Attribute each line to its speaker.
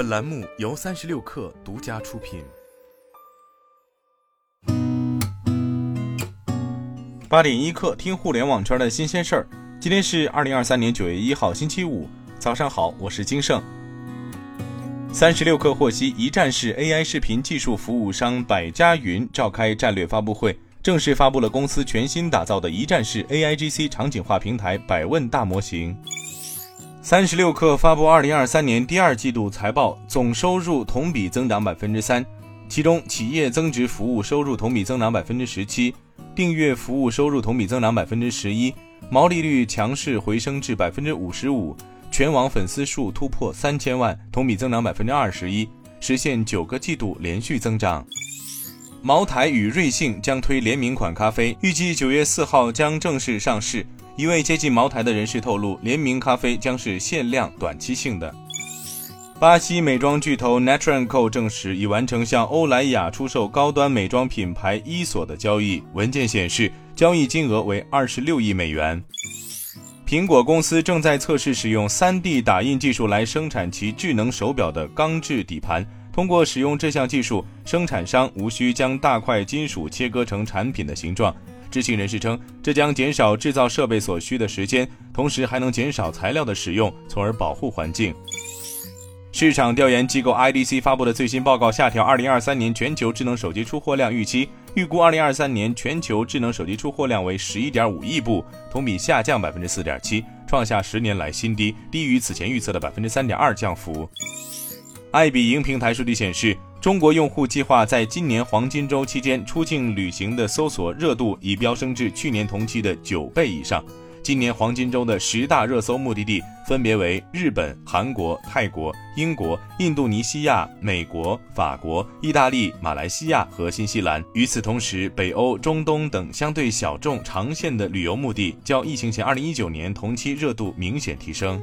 Speaker 1: 本栏目由三十六氪独家出品。
Speaker 2: 八点一刻，听互联网圈的新鲜事儿。今天是二零二三年九月一号，星期五，早上好，我是金盛。三十六氪获悉，一站式 AI 视频技术服务商百家云召开战略发布会，正式发布了公司全新打造的一站式 AIGC 场景化平台百问大模型。三十六氪发布二零二三年第二季度财报，总收入同比增长百分之三，其中企业增值服务收入同比增长百分之十七，订阅服务收入同比增长百分之十一，毛利率强势回升至百分之五十五。全网粉丝数突破三千万，同比增长百分之二十一，实现九个季度连续增长。茅台与瑞幸将推联名款咖啡，预计九月四号将正式上市。一位接近茅台的人士透露，联名咖啡将是限量、短期性的。巴西美妆巨头 Natranco 证实已完成向欧莱雅出售高端美妆品牌伊索的交易，文件显示交易金额为二十六亿美元。苹果公司正在测试使用 3D 打印技术来生产其智能手表的钢制底盘。通过使用这项技术，生产商无需将大块金属切割成产品的形状。知情人士称，这将减少制造设备所需的时间，同时还能减少材料的使用，从而保护环境。市场调研机构 IDC 发布的最新报告下调2023年全球智能手机出货量预期。预估二零二三年全球智能手机出货量为十一点五亿部，同比下降百分之四点七，创下十年来新低，低于此前预测的百分之三点二降幅。爱彼迎平台数据显示，中国用户计划在今年黄金周期间出境旅行的搜索热度已飙升至去年同期的九倍以上。今年黄金周的十大热搜目的地分别为日本、韩国、泰国、英国、印度尼西亚、美国、法国、意大利、马来西亚和新西兰。与此同时，北欧、中东等相对小众长线的旅游目的，较疫情前二零一九年同期热度明显提升。